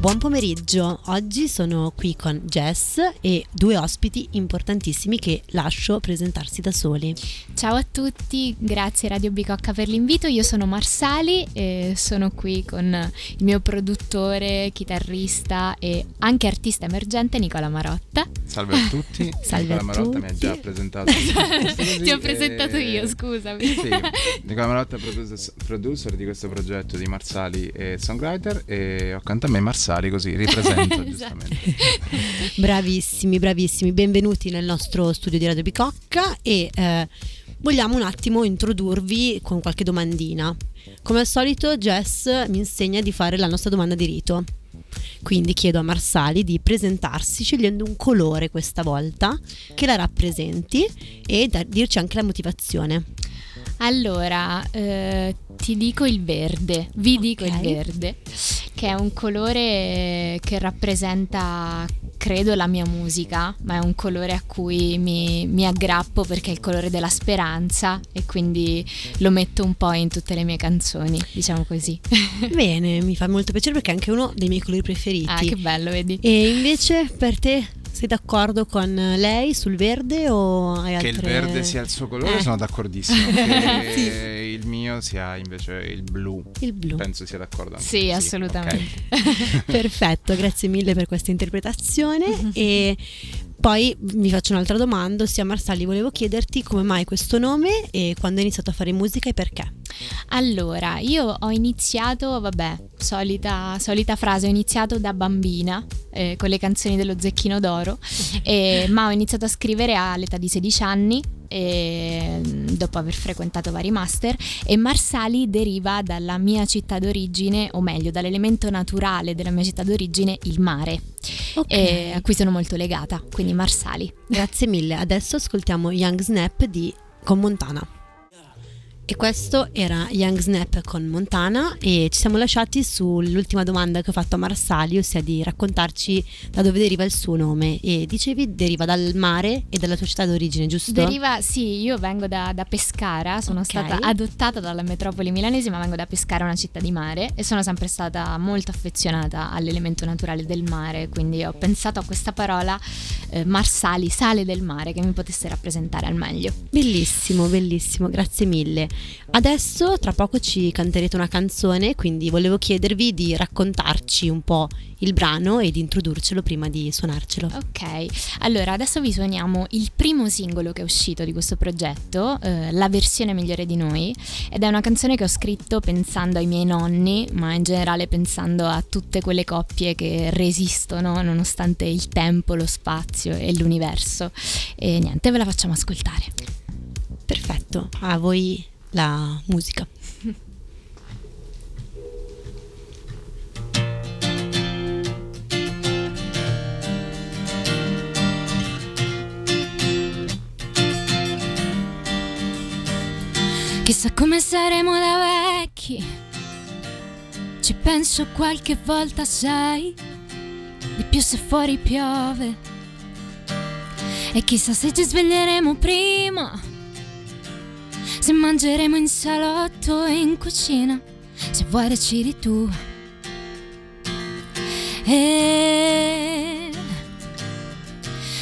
Buon pomeriggio, oggi sono qui con Jess e due ospiti importantissimi che lascio presentarsi da soli. Ciao a tutti, grazie Radio Bicocca per l'invito, io sono Marsali e sono qui con il mio produttore, chitarrista e anche artista emergente Nicola Marotta. Salve a tutti, Salve Nicola a Marotta tutti. mi ha già presentato. Ti ho presentato io, scusami. Sì, Nicola Marotta è producer, producer di questo progetto di Marsali e songwriter e accanto a me Marsali così ripresento Esatto. giustamente. Bravissimi, bravissimi, benvenuti nel nostro studio di Radio Bicocca e eh, vogliamo un attimo introdurvi con qualche domandina. Come al solito Jess mi insegna di fare la nostra domanda di rito. Quindi chiedo a Marsali di presentarsi scegliendo un colore questa volta che la rappresenti e da- dirci anche la motivazione. Allora, eh, ti dico il verde, vi dico il verde, che è un colore che rappresenta, credo, la mia musica, ma è un colore a cui mi, mi aggrappo perché è il colore della speranza e quindi lo metto un po' in tutte le mie canzoni, diciamo così. Bene, mi fa molto piacere perché è anche uno dei miei colori preferiti. ah, che bello, vedi? E invece per te sei d'accordo con lei sul verde o hai Che altre... il verde sia il suo colore Eh. sono d'accordissimo, che il mio sia invece il blu. Il blu. Penso sia d'accordo anche Sì, assolutamente. ok. Perfetto, grazie mille per questa interpretazione e poi vi faccio un'altra domanda, ossia Marsali, volevo chiederti come mai questo nome e quando hai iniziato a fare musica e perché. Allora, io ho iniziato, vabbè, solita, solita frase, ho iniziato da bambina eh, con le canzoni dello Zecchino d'Oro, eh, ma ho iniziato a scrivere all'età di 16 anni. e, dopo aver frequentato vari master e Marsali deriva dalla mia città d'origine o meglio dall'elemento naturale della mia città d'origine il mare Ok. e a cui sono molto legata quindi Marsali Grazie mille. Adesso ascoltiamo Young Snap di con Montana. E questo era Young Snap con Montana e ci siamo lasciati sull'ultima domanda che ho fatto a Marsali, ossia di raccontarci da dove deriva il suo nome. E dicevi deriva dal mare e dalla tua città d'origine, giusto? Deriva, sì, io vengo da, da Pescara, sono Ok. stata adottata dalla metropoli milanese, ma vengo da Pescara, una città di mare, e sono sempre stata molto affezionata all'elemento naturale del mare, quindi ho pensato a questa parola eh, Marsali, sale del mare, che mi potesse rappresentare al meglio. Bellissimo, bellissimo, grazie mille. Adesso tra poco ci canterete una canzone, quindi volevo chiedervi di raccontarci un po' il brano e di introdurcelo prima di suonarcelo. Ok, allora adesso vi suoniamo il primo singolo che è uscito di questo progetto, eh, La versione migliore di noi, ed è una canzone che ho scritto pensando ai miei nonni, ma in generale pensando a tutte quelle coppie che resistono nonostante il tempo, lo spazio e l'universo. E niente, ve la facciamo ascoltare. Perfetto, a voi la musica. Chissà come saremo da vecchi. Ci penso qualche volta, sai, di più se fuori piove. E chissà se ci sveglieremo prima, se mangeremo in salotto e in cucina, se vuoi decidi tu. E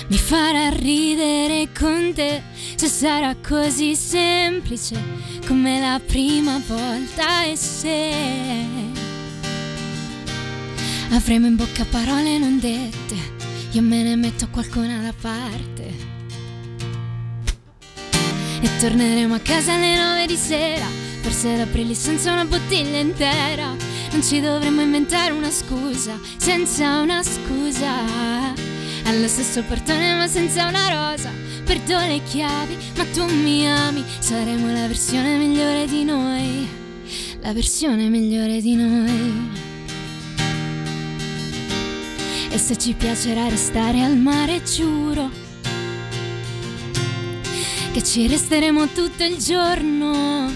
mi farà ridere con te se sarà così semplice come la prima volta e se avremo in bocca parole non dette, io me ne metto qualcuna da parte e torneremo a casa alle nove di sera, forse ad aprirli senza una bottiglia intera, non ci dovremmo inventare una scusa, senza una scusa, allo stesso portone ma senza una rosa, perdo le chiavi ma tu mi ami, saremo la versione migliore di noi, la versione migliore di noi. E se ci piacerà restare al mare, giuro che ci resteremo tutto il giorno.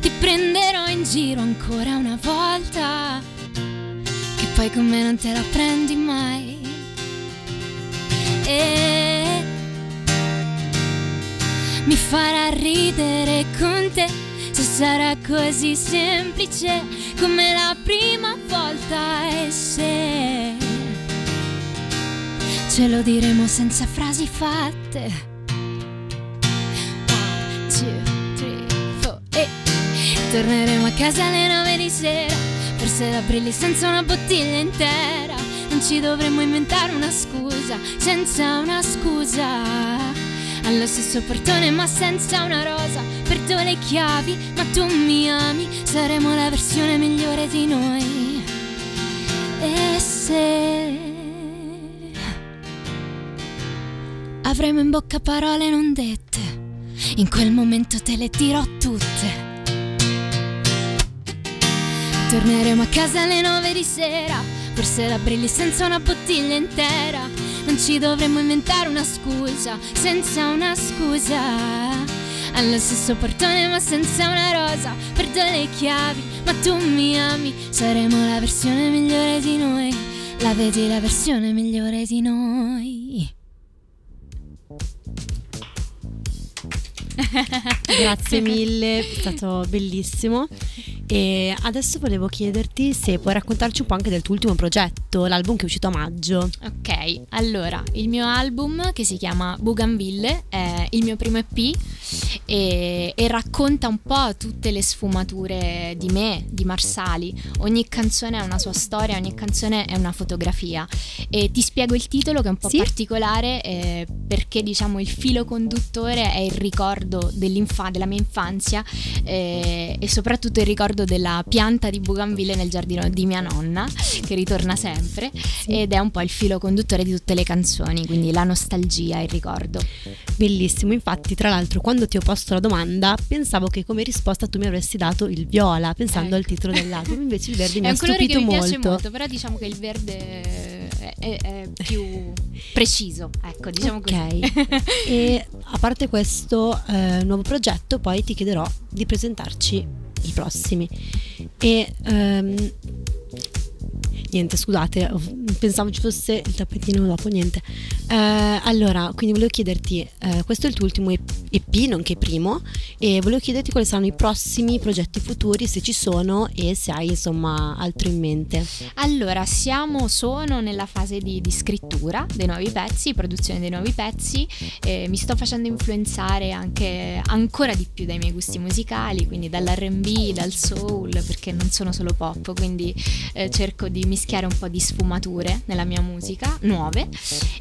Ti prenderò in giro ancora una volta, che poi con me non te la prendi mai. E mi farà ridere con te se sarà così semplice come la prima volta e se ce lo diremo senza frasi fatte. Torneremo a casa alle nove di sera, forse da brilli senza una bottiglia intera. Non ci dovremmo inventare una scusa, senza una scusa. Allo stesso portone ma senza una rosa, perdo le chiavi, ma tu mi ami, saremo la versione migliore di noi. E se avremo in bocca parole non dette, in quel momento te le dirò tutte. Torneremo a casa alle nove di sera, forse da brilli senza una bottiglia intera. Non ci dovremmo inventare una scusa, senza una scusa. Allo stesso portone ma senza una rosa, perdo le chiavi, ma tu mi ami, saremo la versione migliore di noi. La vedi la versione migliore di noi. Grazie mille, è stato bellissimo. E adesso volevo chiederti se puoi raccontarci un po' anche del tuo ultimo progetto, l'album che è uscito a maggio. Ok, allora, il mio album che si chiama Bougainville è il mio primo EP e, e racconta un po' tutte le sfumature di me, di Marsali. Ogni canzone ha una sua storia, ogni canzone è una fotografia. E ti spiego il titolo che è un po' Sì. particolare eh, perché diciamo il filo conduttore è il ricordo della mia infanzia eh, e soprattutto il ricordo della pianta di Bougainville nel giardino di mia nonna che ritorna sempre ed è un po' il filo conduttore di tutte le canzoni, quindi la nostalgia, il ricordo. Bellissimo, infatti tra l'altro quando ti ho posto la domanda pensavo che come risposta tu mi avresti dato il viola, pensando Ecco. al titolo dell'album, invece il verde mi ha stupito mi piace molto. molto, però diciamo che il verde è, è- più preciso, ecco, diciamo ok, così. e a parte questo eh, nuovo progetto poi ti chiederò di presentarci i prossimi. E ehm, niente, scusate, pensavo ci fosse il tappetino dopo, niente. Eh, allora, quindi volevo chiederti, eh, questo è il tuo ultimo EP, nonché primo, e volevo chiederti quali saranno i prossimi progetti futuri, se ci sono e se hai insomma altro in mente. Allora, siamo, sono nella fase di, di scrittura dei nuovi pezzi, produzione dei nuovi pezzi, eh, mi sto facendo influenzare anche ancora di più dai miei gusti musicali, quindi dall'R&B, dal soul, perché non sono solo pop, quindi eh, cerco di mischiare un po' di sfumature nella mia musica, nuove,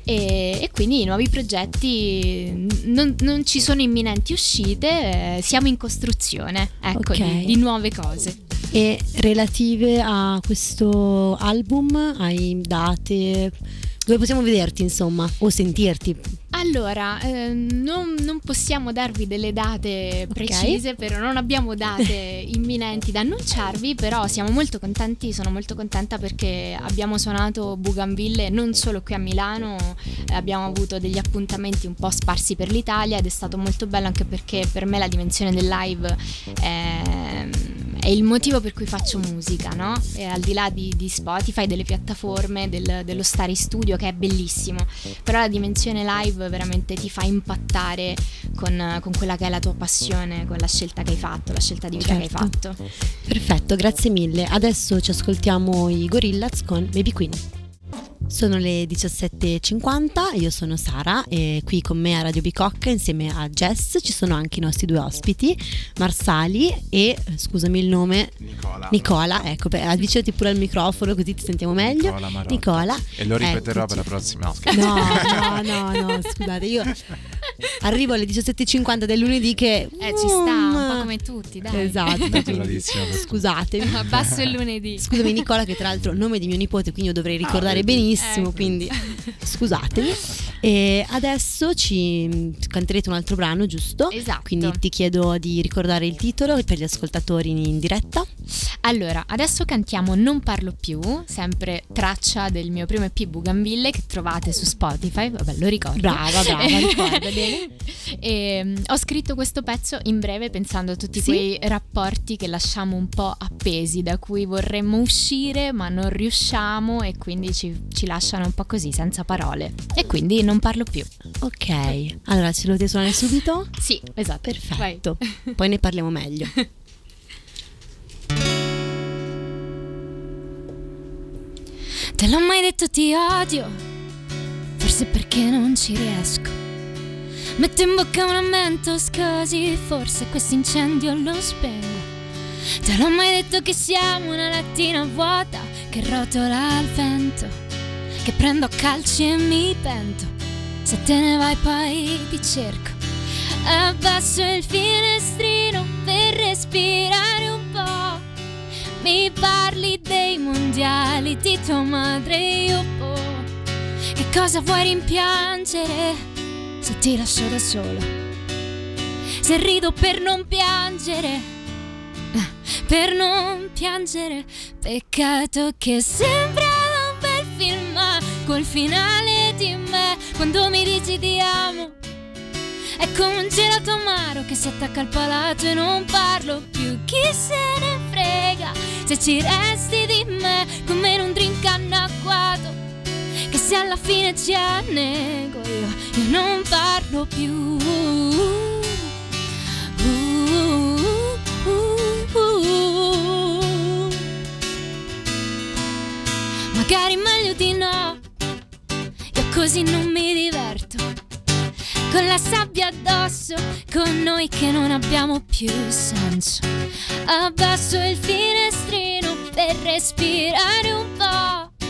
e, e quindi i nuovi progetti non, non ci sono imminenti uscite, eh, siamo in costruzione, ecco, Ok. di- di nuove cose. E relative a questo album, hai date dove possiamo vederti insomma o sentirti? Allora, ehm, non, non possiamo darvi delle date precise, però non abbiamo date imminenti da annunciarvi, però siamo molto contenti, sono molto contenta perché abbiamo suonato Bougainville non solo qui a Milano, eh, abbiamo avuto degli appuntamenti un po' sparsi per l'Italia ed è stato molto bello anche perché per me la dimensione del live è, è il motivo per cui faccio musica, no? E al di là di, di Spotify, delle piattaforme, del- dello stare in studio che è bellissimo, però la dimensione live veramente ti fa impattare con, con quella che è la tua passione, con la scelta che hai fatto, la scelta di vita che hai Certo. fatto. Perfetto, grazie mille. Adesso ci ascoltiamo i Gorillaz con Baby Queen. Sono le 17.50, io sono Sara e qui con me a Radio Bicocca insieme a Jess ci sono anche i nostri due ospiti, Marsali e, scusami il nome, Nicola. Nicola, ecco, beh, avvicinati pure al microfono così ti sentiamo meglio. Nicola Marotta. Nicola. E lo ripeterò Eccoci. per la prossima. No. No, no, no, scusate, io arrivo alle 17.50 del lunedì che... Eh, ci sta, Mm, come tutti, dai. Esatto, scusatemi. Abbasso il lunedì. Scusami Nicola che tra l'altro è il nome di mio nipote quindi io dovrei ricordare vedi. benissimo Ecco. quindi scusatemi e adesso ci canterete un altro brano giusto? Esatto. quindi ti chiedo di ricordare il titolo per gli ascoltatori in, diretta Allora, adesso cantiamo Non parlo più, sempre traccia del mio primo EP Bougainville che trovate su Spotify, vabbè lo ricordo. brava brava ricorda bene E, mm, ho scritto questo pezzo in breve pensando a tutti Sì? quei rapporti che lasciamo un po' appesi, da cui vorremmo uscire ma non riusciamo e quindi ci, ci lasciano un po' così, senza parole. E quindi non non parlo più. Ok, allora ce lo devi suonare subito? Sì, esatto. Perfetto. Vai. Poi ne parliamo meglio. Te l'ho mai detto ti odio, forse perché non ci riesco. Metto in bocca un ammento così forse questo incendio lo spengo. Te l'ho mai detto che siamo una lattina vuota che rotola al vento, che prendo calci e mi pento. Se te ne vai poi ti cerco. Abbasso il finestrino per respirare un po'. Mi parli dei mondiali di tua madre io oh. Che cosa vuoi rimpiangere? se ti lascio da solo. Se rido per non piangere, per non piangere, peccato che sembra un bel film col finale quando mi dici ti amo. È come un gelato amaro che si attacca al palato e non parlo più. Chi se ne frega se ci resti di me come in un drink anacquato che se alla fine ci annego io, io non parlo più. Che non abbiamo più senso. Abbasso il finestrino per respirare un po'.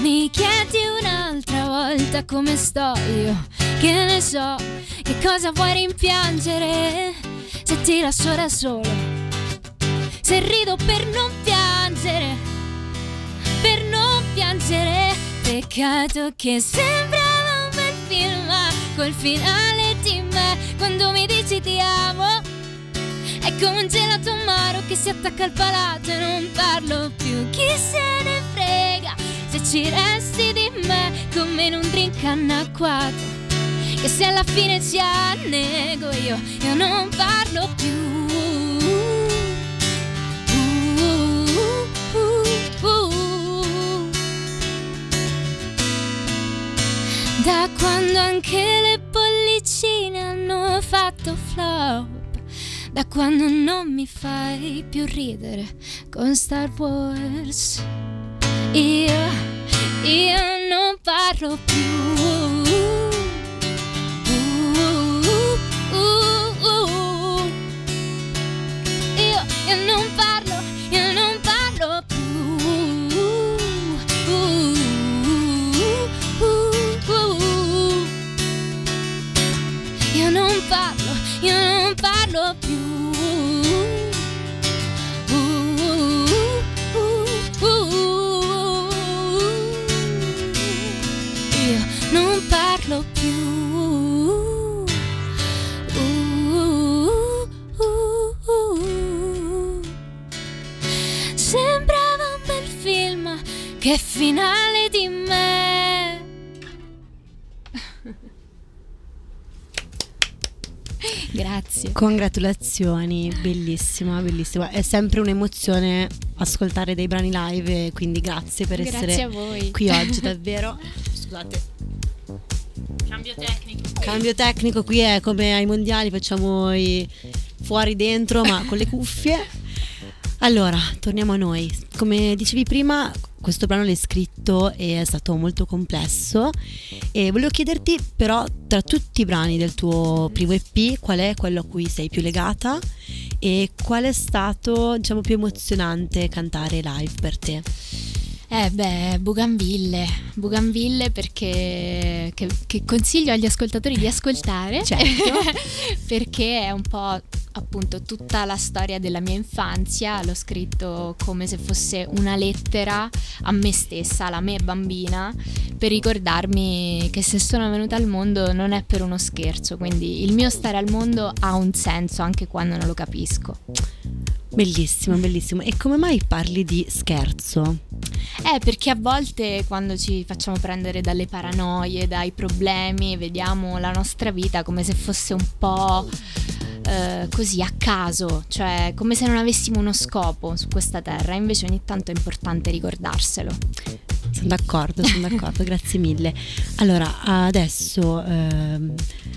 Mi chiedi un'altra volta come sto io, che ne so, che cosa vuoi rimpiangere se ti lascio da solo. Se rido per non piangere, per non piangere, peccato che sembrava un bel film col finale quando mi dici ti amo. È come un gelato amaro che si attacca al palato e non parlo più. Chi se ne frega? se ci resti di me come in un drink anacquato che se alla fine ci annego io, io non parlo più. Da quando anche le hanno fatto flop, da quando non mi fai più ridere con Star Wars. Io, io non parlo più. Parlo più. Io non parlo più. Sembrava un bel film, che finale di me. Grazie. Congratulazioni, bellissima, bellissima. È sempre un'emozione ascoltare dei brani live, quindi grazie per Grazie essere a voi. qui oggi, davvero. Scusate. Cambio tecnico. Cambio tecnico qui è come ai mondiali, facciamo i fuori dentro, ma con le cuffie. Allora, torniamo a noi. Come dicevi prima, questo brano l'hai scritto e è stato molto complesso e volevo chiederti però tra tutti i brani del tuo primo EP qual è quello a cui sei più legata e qual è stato diciamo più emozionante cantare live per te? Eh beh, Bougainville, Bougainville perché che, che consiglio agli ascoltatori di ascoltare Certo. perché è un po' appunto tutta la storia della mia infanzia, l'ho scritto come se fosse una lettera a me stessa, alla me bambina, per ricordarmi che se sono venuta al mondo non è per uno scherzo, quindi il mio stare al mondo ha un senso anche quando non lo capisco. Bellissimo, bellissimo. E come mai parli di scherzo? Eh, perché a volte quando ci facciamo prendere dalle paranoie, dai problemi, vediamo la nostra vita come se fosse un po' eh, così a caso, cioè come se non avessimo uno scopo su questa terra, invece ogni tanto è importante ricordarselo. Sono d'accordo, sono d'accordo, grazie mille. Allora, adesso ehm,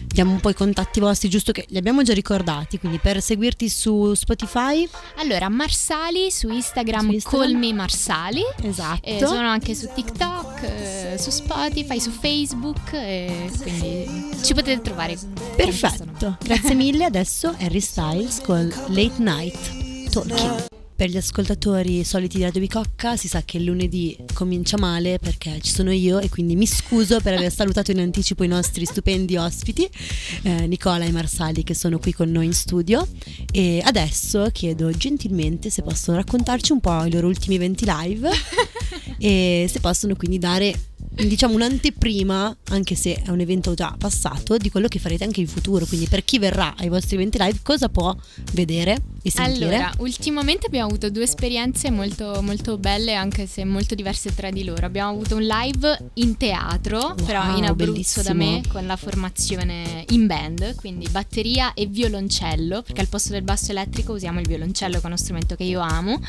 diamo un po' i contatti vostri, giusto che li abbiamo già ricordati, quindi per seguirti su Spotify. Allora, Marsali su Instagram, Su Instagram. Colmi Marsali. Esatto. Eh, sono anche su TikTok, eh, su Spotify, su Facebook, eh, quindi ci potete trovare. Perfetto, grazie mille. Adesso Harry Styles con Late Night Talking. Per gli ascoltatori soliti di Radio Bicocca si sa che il lunedì comincia male perché ci sono io e quindi mi scuso per aver salutato in anticipo i nostri stupendi ospiti, eh, Nicola e Marsali che sono qui con noi in studio. E adesso chiedo gentilmente se possono raccontarci un po' i loro ultimi eventi live e se possono quindi dare diciamo un'anteprima, anche se è un evento già passato, di quello che farete anche in futuro. Quindi per chi verrà ai vostri eventi live, cosa può vedere e sentire? Allora, ultimamente abbiamo avuto due esperienze molto, molto belle, anche se molto diverse tra di loro. Abbiamo avuto un live in teatro, però in Abruzzo bellissimo. da me, con la formazione in band, quindi batteria e violoncello, perché al posto del basso elettrico usiamo il violoncello, che è uno strumento che io amo,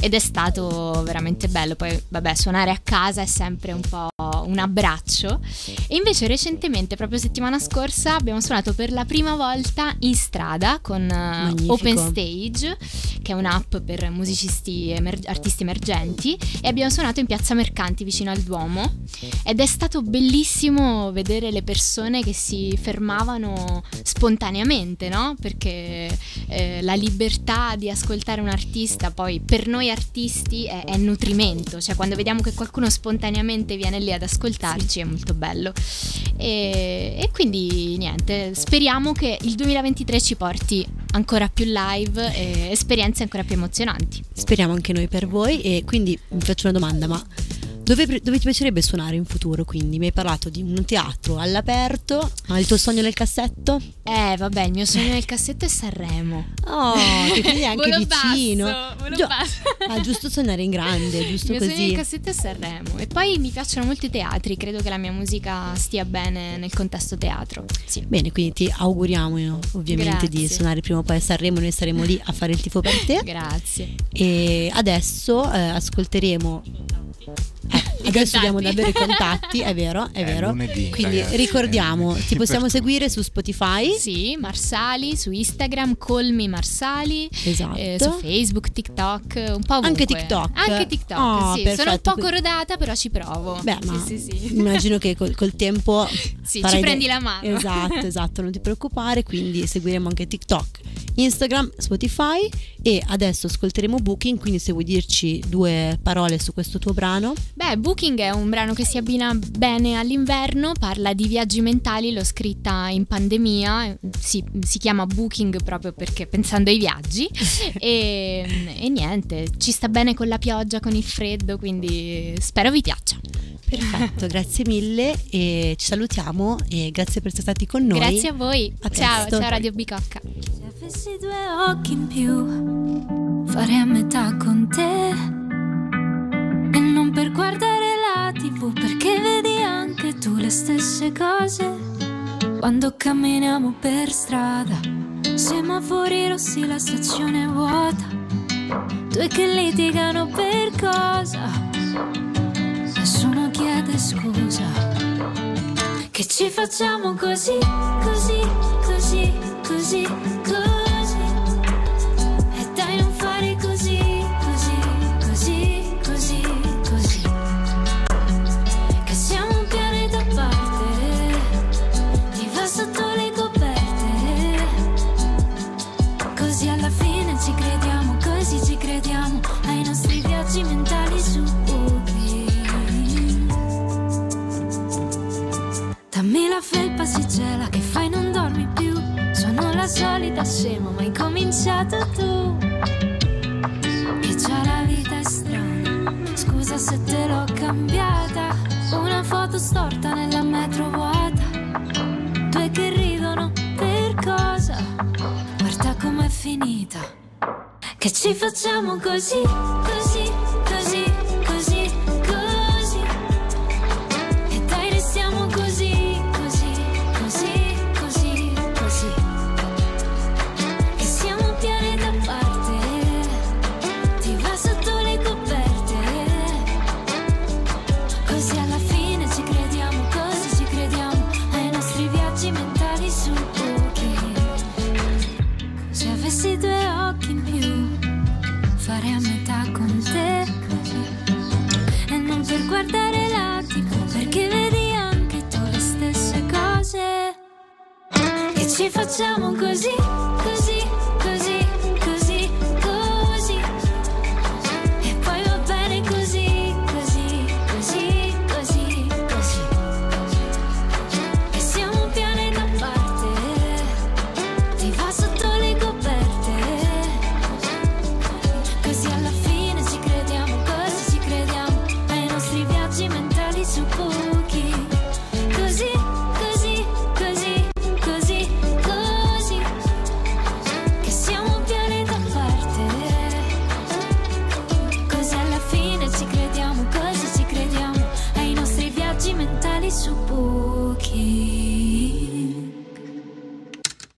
ed è stato veramente bello. Poi, vabbè, suonare a casa è sempre un po' un abbraccio. E invece recentemente, proprio settimana scorsa, abbiamo suonato per la prima volta in strada con eh, Magnifico. Open Stage, che è un'app per musicisti emer- artisti emergenti, e abbiamo suonato in Piazza Mercanti vicino al Duomo. Ed è stato bellissimo vedere le persone che si fermavano spontaneamente, no? Perché eh, la libertà di ascoltare un artista, poi per noi artisti è, è nutrimento, cioè quando vediamo che qualcuno spontaneamente viene lì ad ascoltarci è molto bello. E, e quindi niente, speriamo che il 2023 ci porti ancora più live e esperienze ancora più emozionanti. Speriamo anche noi per voi e quindi vi faccio una domanda, ma dove, dove ti piacerebbe suonare in futuro? Quindi mi hai parlato di un teatro all'aperto, ma il tuo sogno nel cassetto? Eh vabbè, il mio sogno nel cassetto è Sanremo. Oh, che quindi è anche vicino. basso, Gio-. Ah, giusto sognare in grande, Il giusto mio sogno nel così. cassetto è Sanremo. E poi mi piacciono molto i teatri, credo che la mia musica stia bene nel contesto teatro. Sì. Bene, quindi ti auguriamo ovviamente di Grazie. suonare prima o poi a Sanremo, noi saremo lì a fare il tifo per te. Grazie. E adesso eh, ascolteremo. Adesso contatti. diamo davvero i contatti, è vero, è, È vero. lunedì, Quindi ragazzi, ricordiamo, lunedì. ti possiamo seguire su Spotify. Sì, Marsali su Instagram, Colmi Marsali, Esatto. eh, su Facebook, TikTok, un po' ovunque. Anche TikTok. Anche TikTok, Oh, sì. Sono un po' corodata, però ci provo. Beh, ma sì, sì, sì. immagino che col, col tempo Sì, ci prendi de- la mano. Esatto, esatto, non ti preoccupare, quindi seguiremo anche TikTok, Instagram, Spotify e adesso ascolteremo Booking, quindi se vuoi dirci due parole su questo tuo brano. Beh, Booking è un brano che si abbina bene all'inverno, parla di viaggi mentali, l'ho scritta in pandemia, si, si chiama Booking proprio perché pensando ai viaggi e, e niente, ci sta bene con la pioggia, con il freddo, quindi spero vi piaccia. Perfetto, grazie mille e ci salutiamo e grazie per essere stati con noi. Grazie a voi, A ciao, ciao Radio Bicocca. Avessi due occhi in più, farei a metà con te. E non per guardare la tv, perché vedi anche tu le stesse cose. Quando camminiamo per strada, semafori rossi, la stazione è vuota. Due che litigano per cosa? Nessuno chiede scusa. Che ci facciamo così, così, così, così. Ci facciamo così, così,